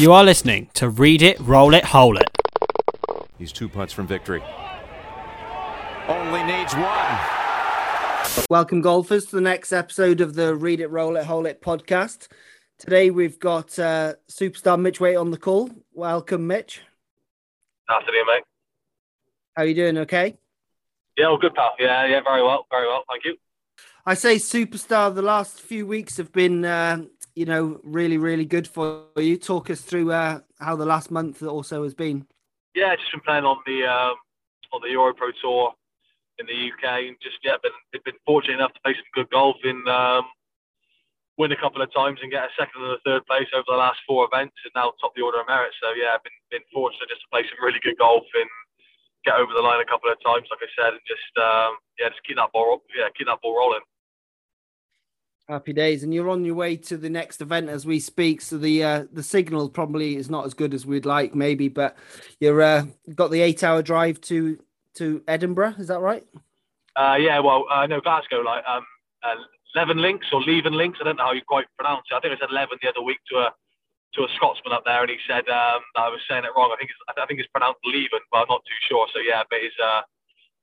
You are listening to Read It, Roll It, Hole It. He's two putts from victory. Only needs one. Welcome, golfers, to the next episode of the Read It, Roll It, Hole It podcast. Today we've got uh, superstar Mitch Waite on the call. Welcome, Mitch. Afternoon, mate. How you doing? Okay. Yeah, all good, pal. Yeah, yeah, very well, very well. Thank you. I say superstar. The last few weeks have been, uh, you know, really, really good for you. Talk us through uh, how the last month also has been. Yeah, just been playing on the um, on the Euro Pro Tour in the UK, and just yeah, been been fortunate enough to play some good golf in um, win a couple of times and get a second and a third place over the last four events, and now top the order of merit. So yeah, I've been been fortunate just to play some really good golf and get over the line a couple of times, like I said, and just um, yeah, just keep that ball yeah, keep that ball rolling. Happy days, and you're on your way to the next event as we speak. So the uh, the signal probably is not as good as we'd like, maybe, but you're uh, got the eight hour drive to to Edinburgh. Is that right? Uh, yeah, well, uh, no, Glasgow, like um, uh, Leven Links or Leven Links. I don't know how you quite pronounce it. I think I said Leven the other week to a to a Scotsman up there, and he said um, I was saying it wrong. I think it's, I think it's pronounced Leven, but I'm not too sure. So yeah, but it's uh,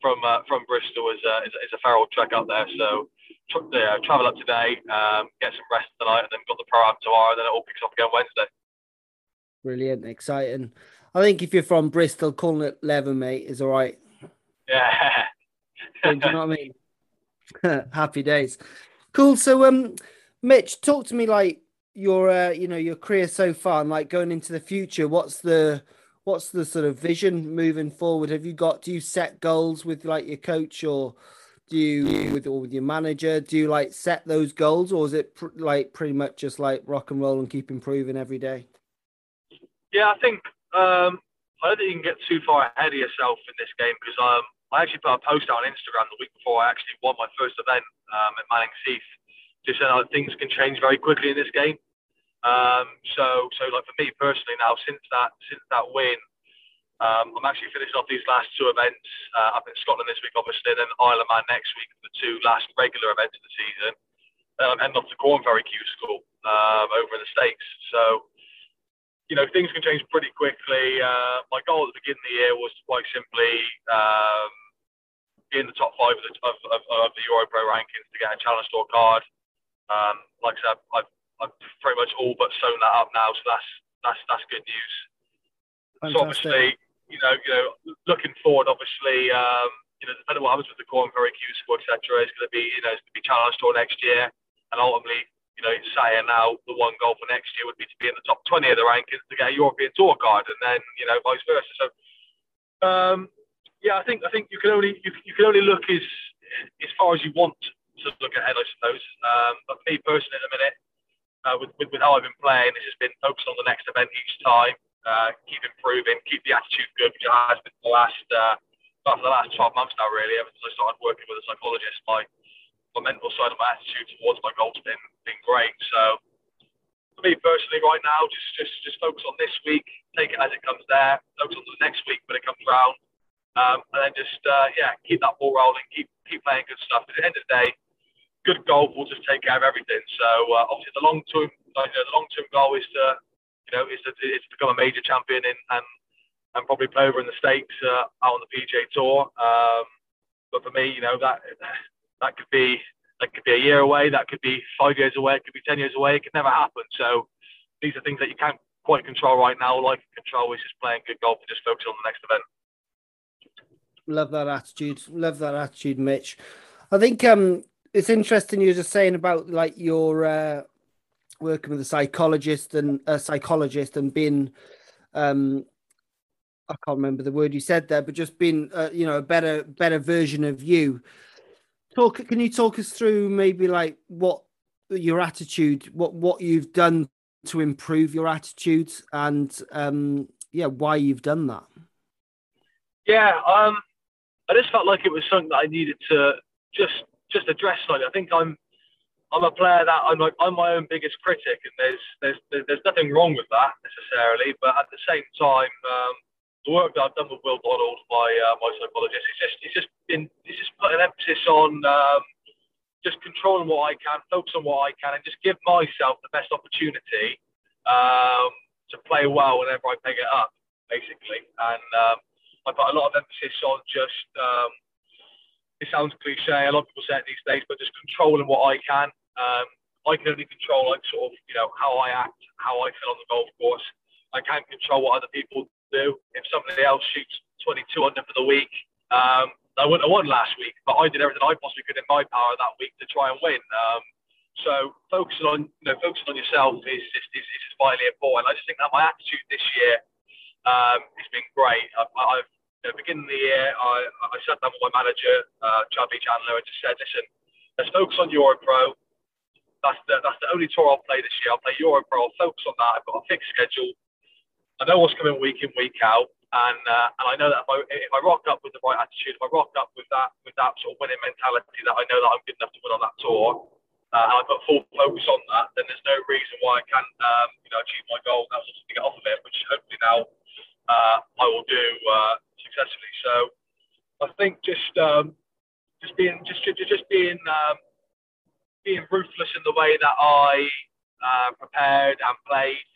from uh, from Bristol is uh, is, is a old trek up there. So tr- yeah, travel up today, um, get some rest tonight, and then got the pro am tomorrow. And then it all picks up again Wednesday. Brilliant, exciting. I think if you're from Bristol, calling it Leven, mate, is all right. Yeah. Do you know what I mean? Happy days. Cool. So, um, Mitch, talk to me like your, uh, you know, your career so far, and like going into the future. What's the, what's the sort of vision moving forward? Have you got? Do you set goals with like your coach, or do you with or with your manager? Do you like set those goals, or is it pr- like pretty much just like rock and roll and keep improving every day? Yeah, I think um, I don't think you can get too far ahead of yourself in this game because um, I actually put a post out on Instagram the week before I actually won my first event um, at Manning's Heath, just saying that things can change very quickly in this game. Um, so, so like for me personally now, since that since that win, um, I'm actually finishing off these last two events uh, up in Scotland this week, obviously, and then Isle of Man next week, the two last regular events of the season. And I'm heading off to Corn Ferry Q School um, over in the States. So, you know, things can change pretty quickly. Uh, my goal at the beginning of the year was quite simply um, be in the top five of the, of, of, of the Euro Pro rankings to get a Challenge Tour card. Um, like I said, I've, I've pretty much all but sewn that up now, so that's that's that's good news. Fantastic. So obviously, you know, you know, looking forward, obviously, um, you know, depending on what happens with the Corn Ferry Q School, etc., it's going to be, you know, it's going to be Challenge Tour next year, and ultimately, you know, saying now the one goal for next year would be to be in the top 20 of the rankings to get a European Tour card, and then you know, vice versa. So, um, yeah, I think I think you can only you, you can only look as as far as you want to look ahead, I suppose. Um, but me personally, at the minute, uh, with, with with how I've been playing, it's just been focused on the next event each time, uh, keep improving, keep the attitude good, which has been the last uh, for the last 12 months now, really, ever since I started working with a psychologist. My my mental side of my attitude towards my goals been been great. So for me personally, right now, just just just focus on this week, take it as it comes there, focus on the next week when it comes round, um, and then just uh, yeah, keep that ball rolling, keep keep playing good stuff. At the end of the day, good golf will just take care of everything. So uh, obviously, the long term, you know, the long term goal is to you know it's, is to become a major champion in, and and probably play over in the states uh, out on the PGA Tour. Um, but for me, you know that that could be that could be a year away, that could be five years away, it could be ten years away, it could never happen. So these are things that you can't quite control right now. All I can control is just playing good golf and just focus on the next event. Love that attitude. Love that attitude, Mitch. I think um it's interesting you were just saying about like your uh, working with a psychologist and a psychologist and being um I can't remember the word you said there, but just being uh, you know a better better version of you. Talk. Can you talk us through maybe like what your attitude, what what you've done to improve your attitude, and um yeah, why you've done that? Yeah, um, I just felt like it was something that I needed to just just address slightly. I think I'm I'm a player that I'm like I'm my own biggest critic, and there's there's there's, nothing wrong with that necessarily. But at the same time, um, the work that I've done with Will Donald, my uh, my psychologist, it's just it's just been it's just put an emphasis on um, just controlling what I can, focus on what I can, and just give myself the best opportunity um, to play well whenever I pick it up, basically. And um, I put a lot of emphasis on just. Um, it sounds cliche. A lot of people say it these days, but just controlling what I can. Um, I can only control like sort of you know how I act, how I feel on the golf course. I can't control what other people do. If somebody else shoots 22 under for the week, um, I wouldn't have won last week, but I did everything I possibly could in my power that week to try and win. Um, so focusing on you know focusing on yourself is is, is, is vitally important. I just think that my attitude this year um, has been great. I've, I've you know, beginning of the year, I, I sat down with my manager, uh, Chubby Chandler, and just said, listen, let's focus on Europro. That's the that's the only tour I'll play this year. I'll play Europro. I'll focus on that. I've got a fixed schedule. I know what's coming week in, week out. And uh, and I know that if I, if I rock up with the right attitude, if I rock up with that with that sort of winning mentality, that I know that I'm good enough to win on that tour, uh, and I put full focus on that, then there's no reason why I can't um, you know achieve my goal. That was to get off of it, which hopefully now uh, I will do uh, successfully. So I think just um, just being just just being um, being ruthless in the way that I uh, prepared and played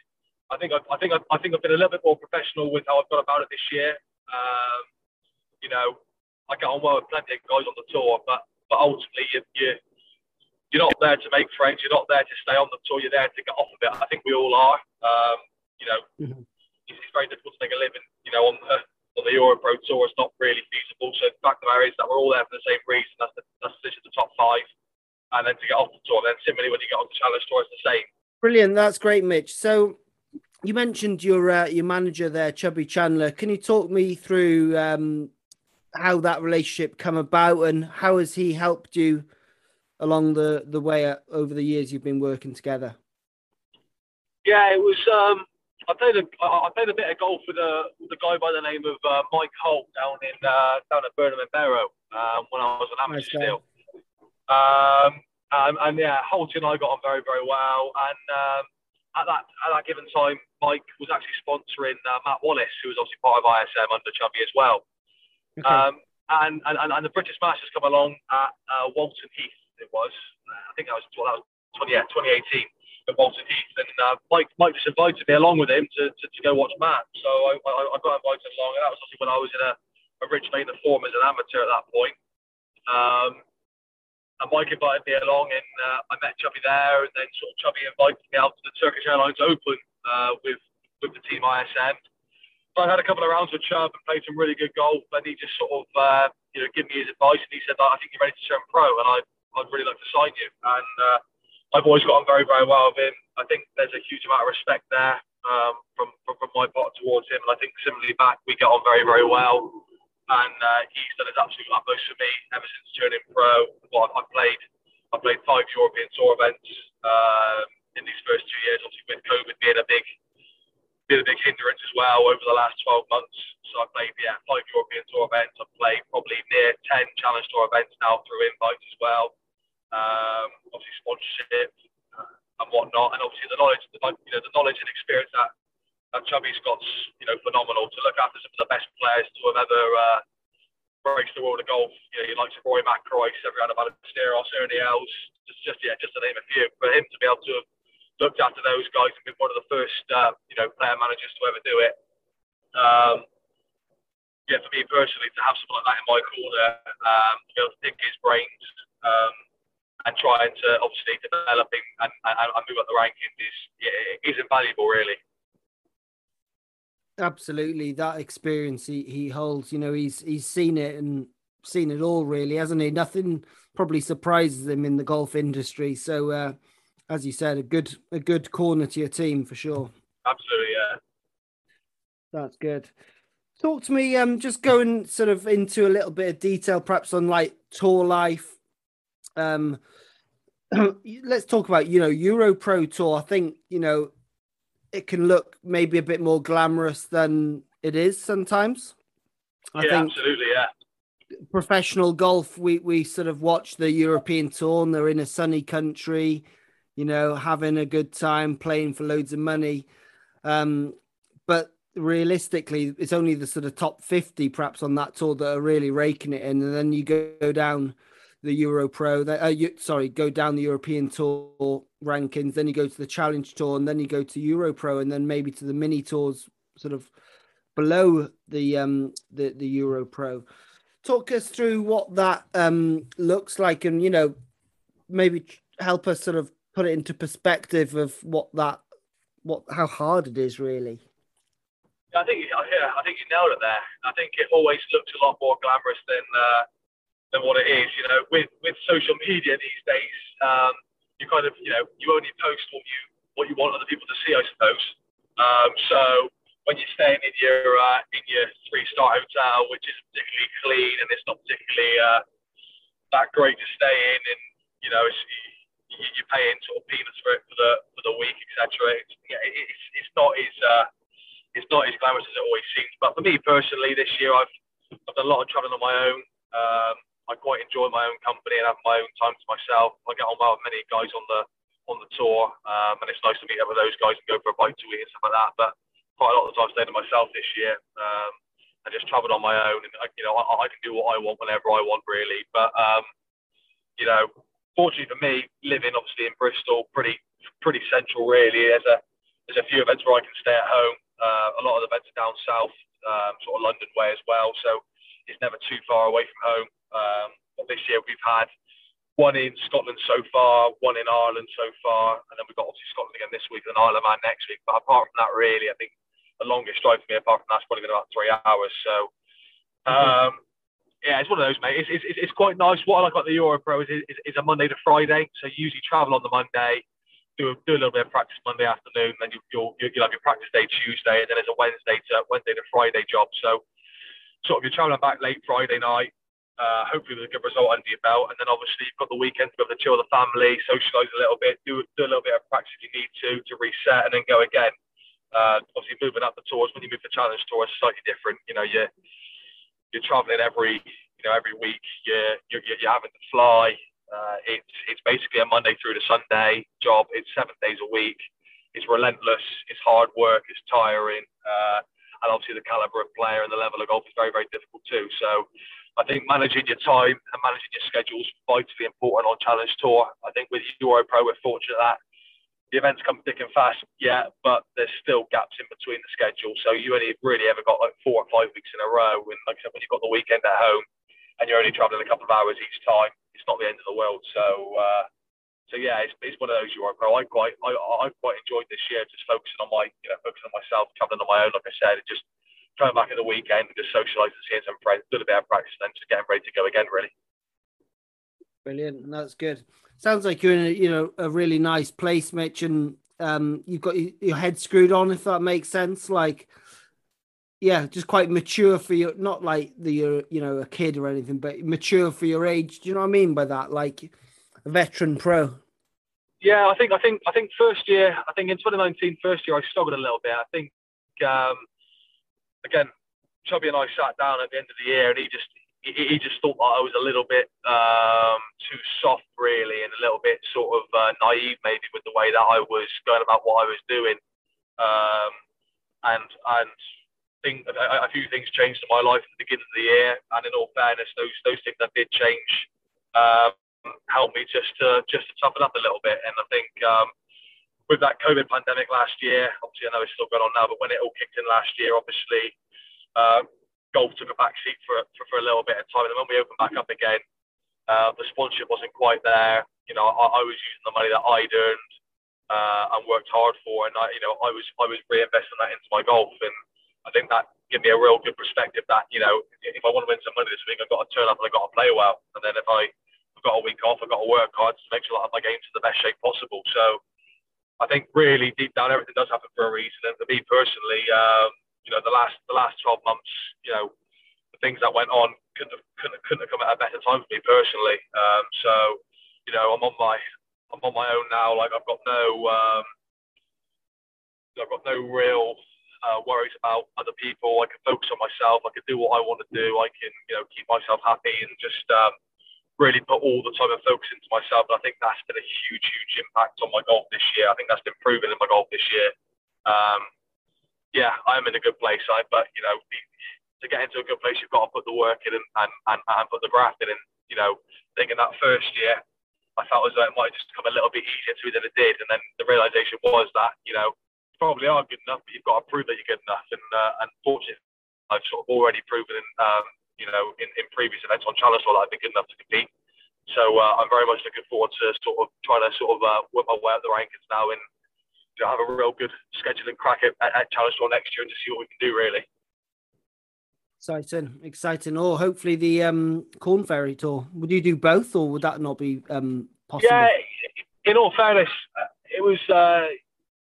I think I, I think I, I, think I've been a little bit more professional with how I've gone about it this year. Um, you know, I get on well with plenty of guys on the tour, but but ultimately you, you you're not there to make friends. You're not there to stay on the tour. You're there to get off of it. I think we all are. Um, you know, mm-hmm. it's, it's, very difficult to make a living. You know, on the on the Euro Pro Tour, it's not really feasible. So the fact of the matter is that we're all there for the same reason. That's the that's the, the top five, and then to get off the tour. Then similarly, when you get on the Challenge Tour, it's the same. Brilliant. That's great, Mitch. So you mentioned your uh, your manager there, Chubby Chandler. Can you talk me through um, how that relationship come about and how has he helped you along the the way uh, over the years you've been working together? Yeah, it was. Um, I played a I played a bit of golf with a with a guy by the name of uh, Mike Holt down in uh, down at Burnham and Berrow um, when I was an amateur nice still. Um, and, and yeah, Holt and I got on very very well, and um, at that at that given time, Mike was actually sponsoring uh, Matt Wallace, who was obviously part of ISM under Chubby as well. Okay. Um, and, and, and the British Masters come along at uh, Walton Heath. It was, I think that was well, that was 20, yeah, 2018 at Walton Heath, and uh, Mike Mike just invited me along with him to, to, to go watch Matt. So I, I, I, got invited along, and that was obviously when I was in a, a Ridge Main form as an amateur at that point. Um, and Mike invited me along, and uh, I met Chubby there, and then sort of Chubby invited me out to the Turkish Airlines Open uh, with with the team ISM. So I had a couple of rounds with Chubb and played some really good golf, and he just sort of uh, you know give me his advice, and he said, that "I think you're ready to turn pro, and I I'd really like to sign you." And uh, I've always got on very very well with him. I think there's a huge amount of respect there um, from, from from my part towards him, and I think similarly back we get on very very well and uh, he's done his absolute utmost for me ever since turning pro. Well, I've played, I've played five European Tour events um, in these first two years. Obviously, with COVID being a big, being a big hindrance as well over the last 12 months. So I've played yeah five European Tour events. I've played probably near 10 Challenge Tour events now through invites as well. Um, obviously sponsorship uh, and whatnot, and obviously the knowledge, the, you know, the knowledge and experience that and Chubby Scott's, you know, phenomenal to look after some of the best players to have ever uh, raced the world of golf. You know, you like Rory McIlroy, Severiano Ballesteros, Ernie Els, just, just yeah, just to name a few. For him to be able to have looked after those guys and been one of the first, uh, you know, player managers to ever do it. Um, yeah, for me personally, to have someone like that in my corner, um, to be able to pick his brains um, and trying to obviously developing and, and, and move up the rankings is yeah, is invaluable, really. Absolutely, that experience he, he holds. You know, he's he's seen it and seen it all, really, hasn't he? Nothing probably surprises him in the golf industry. So, uh, as you said, a good a good corner to your team for sure. Absolutely, yeah. That's good. Talk to me. Um, just going sort of into a little bit of detail, perhaps on like tour life. Um, let's talk about you know Euro Pro Tour. I think you know it can look maybe a bit more glamorous than it is sometimes. I yeah, absolutely, yeah. Professional golf, we we sort of watch the European tour and they're in a sunny country, you know, having a good time, playing for loads of money. Um, but realistically, it's only the sort of top 50 perhaps on that tour that are really raking it in. And then you go down the Euro Pro. Uh, you, sorry, go down the European Tour rankings. Then you go to the Challenge Tour, and then you go to Euro Pro, and then maybe to the mini tours, sort of below the um the the Euro Pro. Talk us through what that um looks like, and you know, maybe help us sort of put it into perspective of what that what how hard it is really. I think yeah, I think you nailed it there. I think it always looks a lot more glamorous than uh, than what it is. You know, with with social media these days, um, you kind of you know you only post what you what you want other people to see, I suppose. Um, so when you're staying in your uh, in your three star hotel, which is particularly clean and it's not particularly uh, that great to stay in, and you know it's you're paying sort of peanuts for it for the for the week, etc. It's, it's it's not as uh, it's not as glamorous as it always seems. But for me personally, this year I've I've done a lot of travelling on my own. Um, I quite enjoy my own company and have my own time to myself. I get on well with many guys on the on the tour, um, and it's nice to meet up with those guys and go for a bite to eat and stuff like that. But quite a lot of the time, staying to myself this year. Um, I just travelled on my own, and you know, I, I, can do what I want whenever I want, really. But um, you know, fortunately for me, living obviously in Bristol, pretty pretty central really. There's a there's a few events where I can stay at home. Uh, a lot of the events are down south, um, sort of London way as well. So it's never too far away from home. Um, but this year we've had one in Scotland so far, one in Ireland so far, and then we've got obviously Scotland again this week and of Man next week. But apart from that, really, I think the longest drive for me apart from that's probably been about three hours. So. Um, yeah, it's one of those, mate. It's, it's, it's quite nice. What I like about the Euro Pro is, is, is a Monday to Friday. So you usually travel on the Monday, do a, do a little bit of practice Monday afternoon, then you, you'll, you'll have your practice day Tuesday, and then it's a Wednesday to Wednesday to Friday job. So sort of you're traveling back late Friday night, uh, hopefully with a good result under your belt, and then obviously you've got the weekend to be able to chill the family, socialise a little bit, do, do a little bit of practice if you need to to reset, and then go again. Uh, obviously moving up the tours when you move the challenge tour is slightly different. You know, you're you're traveling every you know every week. You're you're, you're having to fly. Uh, it's it's basically a Monday through to Sunday job. It's seven days a week. It's relentless. It's hard work. It's tiring. Uh, and obviously the caliber of player and the level of golf is very very difficult too. So I think managing your time and managing your schedule is vitally important on Challenge Tour. I think with Europro, we're fortunate that the events come thick and fast, yeah, but there's still gaps in between the schedule. So you only really ever got like four or five weeks in a row. And like I said, when you've got the weekend at home and you're only traveling a couple of hours each time, it's not the end of the world. So, uh, so yeah, it's, it's one of those Europro. I quite, I, I quite enjoyed this year, just focusing on my, you know, focusing on myself, traveling on my own, like I said, and just coming back at the weekend and just socialising, seeing some friends, doing a bit of practice, and then just getting ready to go again, really. Brilliant. That's good. Sounds like you're in a, you know a really nice place, Mitch, and um, you've got your head screwed on, if that makes sense. Like, yeah, just quite mature for your not like the you're you know a kid or anything, but mature for your age. Do you know what I mean by that? Like a veteran pro. Yeah, I think I think I think first year, I think in 2019, first year I struggled a little bit. I think um, again, Chubby and I sat down at the end of the year, and he just he, he just thought that I was a little bit um, too soft, really, and a little bit sort of uh, naive, maybe, with the way that I was going about what I was doing. Um, and and think a, a, few things changed in my life at the beginning of the year. And in all fairness, those those things that did change um, helped me just to just to toughen up a little bit. And I think um, with that COVID pandemic last year, obviously I know it's still going on now, but when it all kicked in last year, obviously. Uh, golf took a back seat for, for, for a little bit of time. And when we opened back up again, uh, the sponsorship wasn't quite there. You know, I, I was using the money that I'd earned uh, and worked hard for, and I, you know, I was I was reinvesting that into my golf, and I think that gave me a real good perspective that you know, if I want to win some money this week, I've got to turn up and I've got to play well, and then if I I've got a week off, I've got to work hard to make sure have my games in the best shape possible. So. I think really deep down, everything does happen for a reason. And for me personally, um, you know, the last the last 12 months, you know, the things that went on couldn't have, couldn't, couldn't have come at a better time for me personally. Um, so, you know, I'm on my I'm on my own now. Like I've got no um, I've got no real uh, worries about other people. I can focus on myself. I can do what I want to do. I can, you know, keep myself happy and just um, really put all the time and focus into myself. And I think that's been a huge, huge impact on my golf this year. I think that's been proven in my golf this year. Um, yeah, I'm in a good place. I, but you know, to get into a good place, you've got to put the work in and, and, and, and put the graft in. And you know, I think in that first year, I felt as though it might just come a little bit easier to me than it did. And then the realization was that, you know, you probably are good enough, but you've got to prove that you're good enough. And uh, I've sort of already proven, um, you know, in, in previous events on Challenge Tour that I've been good enough to compete. So uh, I'm very much looking forward to sort of trying to sort of uh, work my way up the rankings now and to have a real good scheduling crack at, at Challenge Tour next year and to see what we can do really. Exciting, exciting. Or hopefully the um, Corn Ferry tour. Would you do both, or would that not be um, possible? Yeah, in all fairness, uh, it was uh,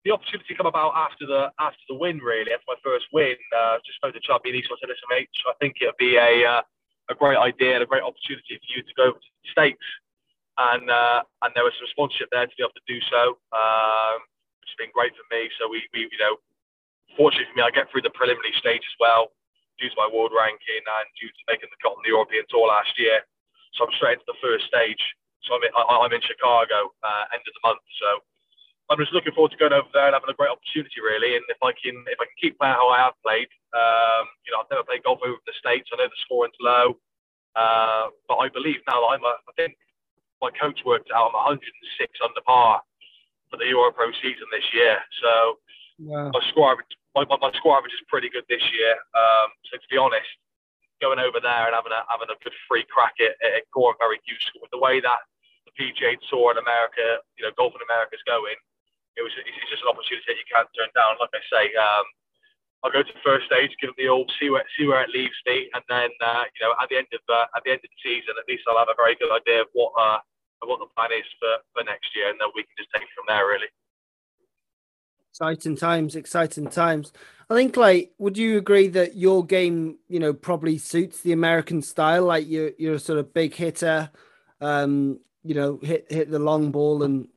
the opportunity come about after the after the win. Really, after my first win, uh, just spoke to champion East West SMH. I think it'd be a uh, a great idea and a great opportunity for you to go to the states, and uh, and there was some sponsorship there to be able to do so, um, which has been great for me. So we, we you know, fortunately for me, I get through the preliminary stage as well due to my world ranking and due to making the cut on the European Tour last year. So I'm straight into the first stage. So I'm in, I, am in Chicago uh, end of the month. So I'm just looking forward to going over there and having a great opportunity, really. And if I can, if I can keep playing how I have played, um, you know, I've never played golf over in the states. I know the scoring's low, uh, but I believe now that I'm a, I think my coach worked out I'm 106 under par for the Euro Pro season this year. So wow. my score average my, my, my score average is pretty good this year. Um, so to be honest, going over there and having a having a good free crack at, at Corn Ferry Q School with the way that the PGA Tour in America, you know, golf in America is going. It was it's just an opportunity that you can't turn down. Like I say, um, I'll go to first stage, give them the all, see where see where it leaves me, and then uh, you know at the end of uh, at the end of the season, at least I'll have a very good idea of what uh, of what the plan is for, for next year, and then we can just take it from there. Really. Exciting times, exciting times. I think, like, would you agree that your game, you know, probably suits the American style? Like, you're you're a sort of big hitter, um, you know, hit hit the long ball and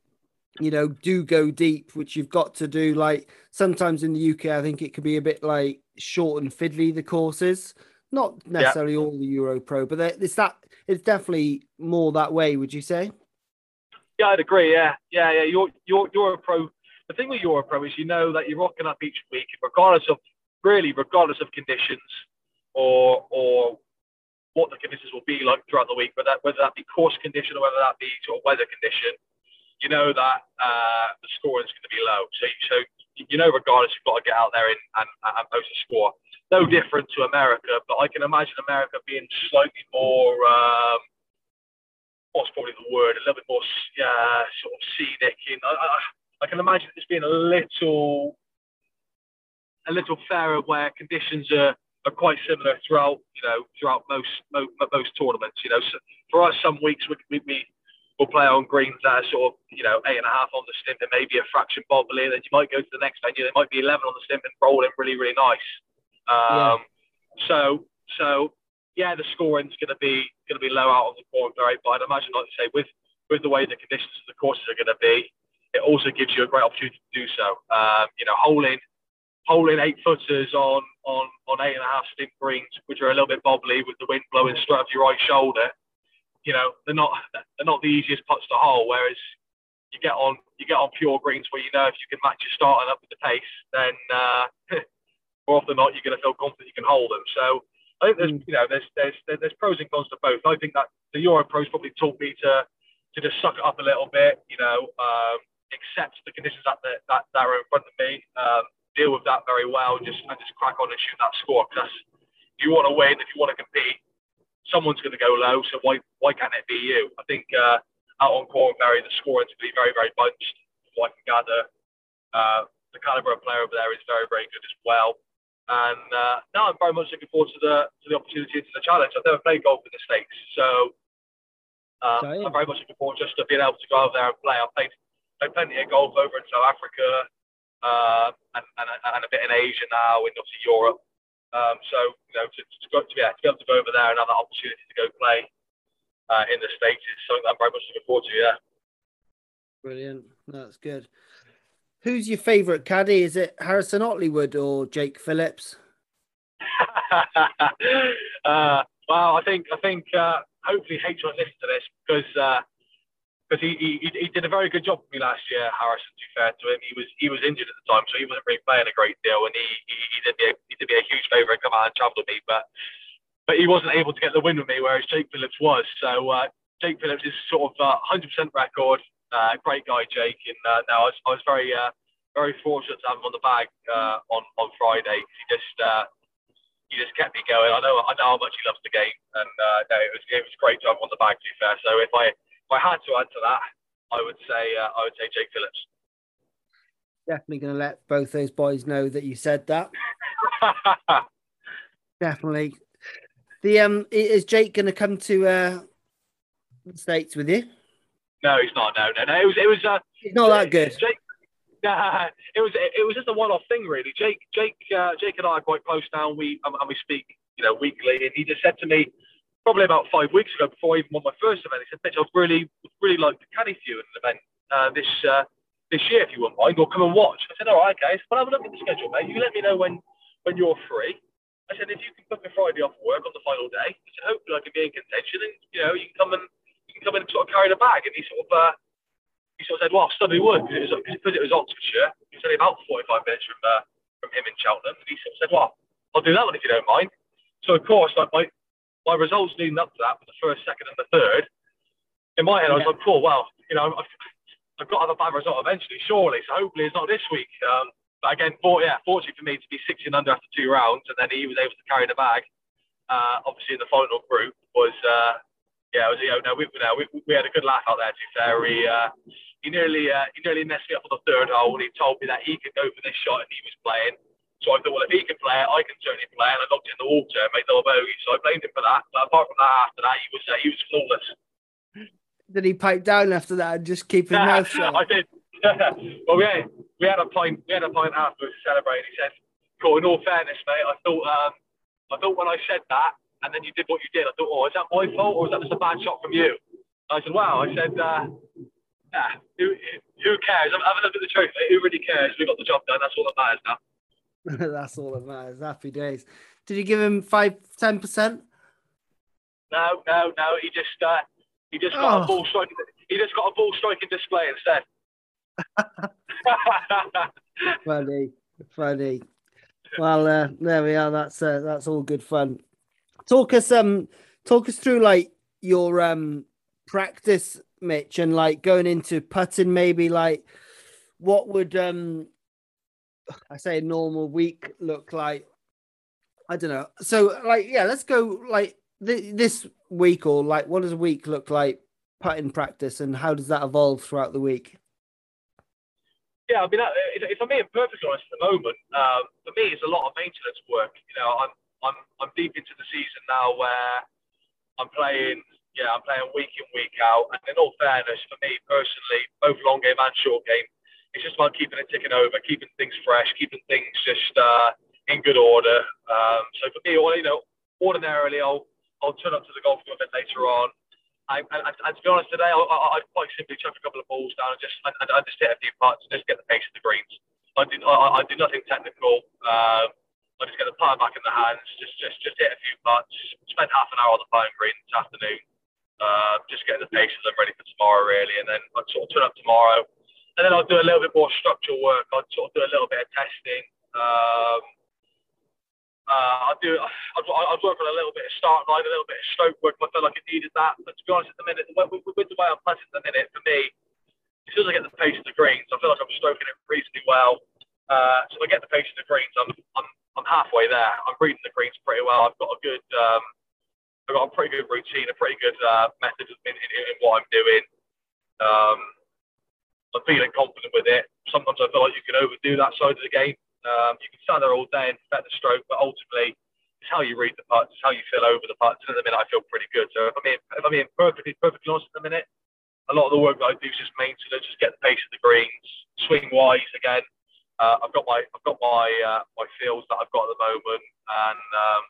you know do go deep, which you've got to do. Like sometimes in the UK, I think it could be a bit like short and fiddly the courses. Not necessarily yeah. all the Euro Pro, but it's that it's definitely more that way. Would you say? Yeah, I'd agree. Yeah, yeah, yeah. You're you're you're a pro the thing with Europro is you know that you're rocking up each week, regardless of really regardless of conditions or or what the conditions will be like throughout the week, whether that, whether that be course condition or whether that be sort of weather condition. You know that uh, the scoring is going to be low, so so you know regardless you've got to get out there and, and, and post a score. No different to America, but I can imagine America being slightly more. Um, what's probably the word? A little bit more uh, sort of scenic. In, I, I, I can imagine it's being a little a little fairer where conditions are, are quite similar throughout you know throughout most most, most tournaments. You know, so for us, some weeks we, we, we will play on greens that are sort of you know eight and a half on the stimp and maybe a fraction bobbly. Then you might go to the next venue, there might be eleven on the stimp and rolling really really nice. Um, yeah. So so yeah, the scoring's going to be going to be low out on the Corn Ferry, but I'd imagine, like you say, with with the way the conditions of the courses are going to be, it also gives you a great opportunity to do so. Um, you know, holding holding eight footers on on on eight and a half stimp greens, which are a little bit bobbly with the wind blowing straight up your right shoulder. You know, they're not they're not the easiest putts to hold. Whereas you get on you get on pure greens where you know if you can match your starting up with the pace, then uh, more often than not you're going to feel confident you can hold them. So I think there's mm. you know there's there's there's pros and cons to both. I think that the Euro pros probably taught me to to just suck it up a little bit. You know, um, accept the conditions that, the, that, that are in front of me, um, deal with that very well, just and just crack on and shoot that score. Because if you want to win, if you want to compete, someone's going to go low. So why why can't it be you? I think uh, out on Corn Ferry, the scoring's going to be very very bunched. From what I can gather, uh, the caliber of player over there is very very good as well. And uh, now I'm very much looking forward to the to the opportunity to the challenge. I've never played golf in the states, so uh, I'm very much looking forward just to being able to go over there and play. I've played played plenty of golf over in South Africa uh, and, and, and, a bit in Asia now, and obviously Europe. Um, so you know, to, to, go, to, yeah, to be able to go over there and have that opportunity to go play uh, in the states is something that I'm very much looking forward to. Yeah. Brilliant. That's good. Who's your favourite caddy? Is it Harrison Otleywood or Jake Phillips? uh, well, I think I think uh, hopefully H won't listen to this because uh, because he, he he did a very good job for me last year. Harrison, to be fair to him, he was he was injured at the time, so he wasn't really playing a great deal, and he he, he did me a, he did me a huge favour and come out and travel with me, but but he wasn't able to get the win with me, whereas Jake Phillips was. So uh, Jake Phillips is sort of uh, 100% record. Uh, great guy, Jake. And uh, now I was, I was very, uh, very fortunate to have him on the bag uh, on on Friday. He just uh, he just kept me going. I know I know how much he loves the game, and no, it was it was great job on the bag. To be fair, so if I if I had to answer that, I would say uh, I would say Jake Phillips. Definitely going to let both those boys know that you said that. Definitely. The um, is Jake going to come to uh, the states with you? no, he's not. No, no, no. It was it was. Uh, not that good. Jake, nah, it was it was just a one-off thing, really. Jake, Jake, uh, Jake and I are quite close now. And we um, and we speak, you know, weekly. And he just said to me, probably about five weeks ago, before I even won my first event, he said, "Mitch, I'd really, really like to caddy for you at an event uh, this uh, this year, if you wouldn't mind, or come and watch." I said, "All right, okay." Well, have a look at the schedule, mate. You let me know when when you're free. I said, if you can book a Friday off work on the final day, I said, hopefully I can be in contention, and you know, you can come and you can come and sort of carry the bag. And he sort of uh, he sort of said, well, I study would because it was it was Oxfordshire. It was only about 45 minutes from uh, from him in Cheltenham, and he sort of said, well, I'll do that one if you don't mind. So of course, like my my results leading up to that for the first, second, and the third. In my head, I was like, cool, well, you know, I've, I've got to have a bad result eventually, surely. So hopefully it's not this week. Um, but again, for, yeah, fortunately for me to be 16 under after two rounds, and then he was able to carry the bag. Uh, obviously, in the final group was, uh, yeah, was, you know, no, we, no, we, we had a good laugh out there. To be fair, he, uh, he nearly, uh, he nearly messed me up on the third hole he told me that he could go for this shot and he was playing. So I thought, well, if he can play it, I can certainly play. And I knocked it in the water and made the bogey. So I blamed him for that. But apart from that, after that, he was, uh, he was flawless. Did he pipe down after that and just keep his mouth shut? I did. well, we had, we had a pint. We had a pint afterwards to celebrate. He said, "Cool. In all fairness, mate, I thought, um, I thought when I said that, and then you did what you did, I thought, oh, is that my fault or is that just a bad shot from you?" I said, "Wow." I said, uh, "Yeah, who, who cares? Have a look at the truth. Mate. Who really cares? We got the job done. That's all that matters now." That's all that matters. Happy days. Did you give him five, ten percent? No, no, no. He just, uh, he just got Oh. a ball striking. He just got a ball striking display instead. Funny, funny. Well, uh, there we are. That's uh, that's all good fun. Talk us um, talk us through like your um practice, Mitch, and like going into putting. Maybe like what would um, I say a normal week look like? I don't know. So like, yeah, let's go like th- this week or like what does a week look like putting practice, and how does that evolve throughout the week? Yeah, I mean, if I'm being perfectly honest at the moment, um, for me, it's a lot of maintenance work. You know, I'm I'm I'm deep into the season now where I'm playing. Yeah, I'm playing week in week out. And in all fairness, for me personally, both long game and short game, it's just about keeping it ticking over, keeping things fresh, keeping things just uh, in good order. Um, so for me, you know, ordinarily I'll I'll turn up to the golf bit later on. I, and, and to be honest, today I, I, I'd quite simply chuck a couple of balls down and just and I just hit a few putts and just get the pace of the greens. I do I, I do nothing technical. Um, I just get the putt back in the hands, just just just hit a few putts. Spend half an hour on the putting green this afternoon, uh, just getting the pace of them ready for tomorrow, really. And then I'd sort of turn up tomorrow, and then I'll do a little bit more structural work. I'll sort of do a little bit of testing. Um, uh, I'll do. I'd, work on a little bit of start line, a little bit of stroke work. I felt like it needed that. But to be honest, at the minute, with, with, with the way I'm putting at the minute, for me, as soon as I get the pace of the greens, I feel like I'm stroking it reasonably well. Uh, so if I get the pace of the greens, I'm, I'm, I'm halfway there. I'm reading the greens pretty well. I've got a good, um, I've got a pretty good routine, a pretty good uh, method in, in, in what I'm doing. Um, I'm feeling confident with it. Sometimes I feel like you can overdo that side of the game. Um, you can stand there all day and perfect the stroke, but ultimately, it's how you read the putts, it's how you feel over the putts. And at the minute, I feel pretty good. So if I'm being, if I'm being perfectly, perfectly honest at the minute, a lot of the work that I do is just maintenance, just get the pace of the greens, swing wise again. Uh, I've got my, I've got my, uh, my fields that I've got at the moment, and um,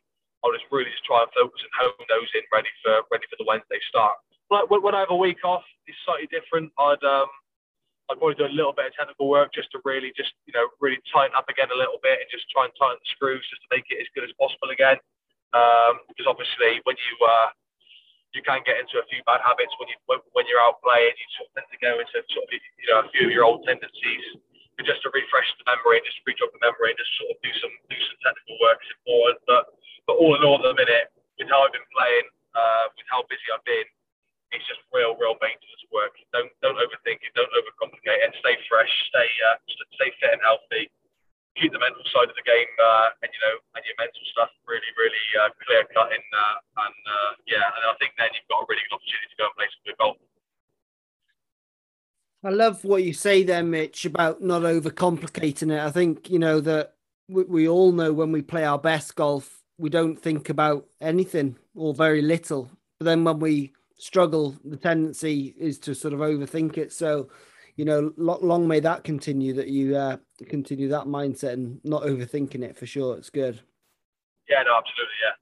I'll just really just try and focus and hone those in, ready for, ready for the Wednesday start. When, when I have a week off, it's slightly different. I'd, um, I'd probably do a little bit of technical work just to really just, you know, really tighten up again a little bit and just try and tighten the screws just to make it as good as possible again. Um, because obviously when you, uh, you can get into a few bad habits when you when, you're out playing. You sort of tend to go into sort of you know a few of your old tendencies. But just to refresh the memory, just to re-jog the memory, and just sort of do some do some technical work is important. But but all in all, at the minute, with how I've been playing, uh, with how busy I've been, it's just real, real maintenance work. Don't don't overthink it. Don't overcomplicate it. Stay fresh. Stay uh, stay fit and healthy. Keep the mental side of the game uh, and you know and your mental stuff really, really uh, clear cut in. Uh, and uh, yeah, and I think then you've got a really good opportunity to go and play some good golf. I love what you say there, Mitch, about not overcomplicating it. I think you know that we all know when we play our best golf, we don't think about anything or very little. But then when we struggle, the tendency is to sort of overthink it. So, you know, long may that continue. That you uh, continue that mindset and not overthinking it for sure. It's good. Yeah, no, absolutely, yeah.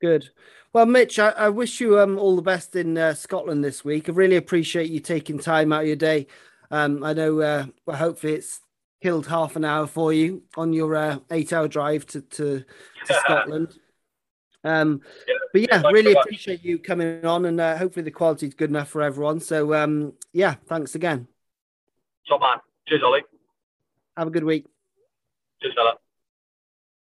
Good. Well, Mitch, I, I wish you um, all the best in uh, Scotland this week. I really appreciate you taking time out of your day. Um, I know, uh, well, hopefully, it's killed half an hour for you on your uh, eight-hour drive to to, to Scotland. Um, yeah, but yeah, really appreciate you coming on, and uh, hopefully the quality is good enough for everyone. So um, yeah, thanks again. Top man. Cheers, Ollie. Have a good week. Cheers, fella.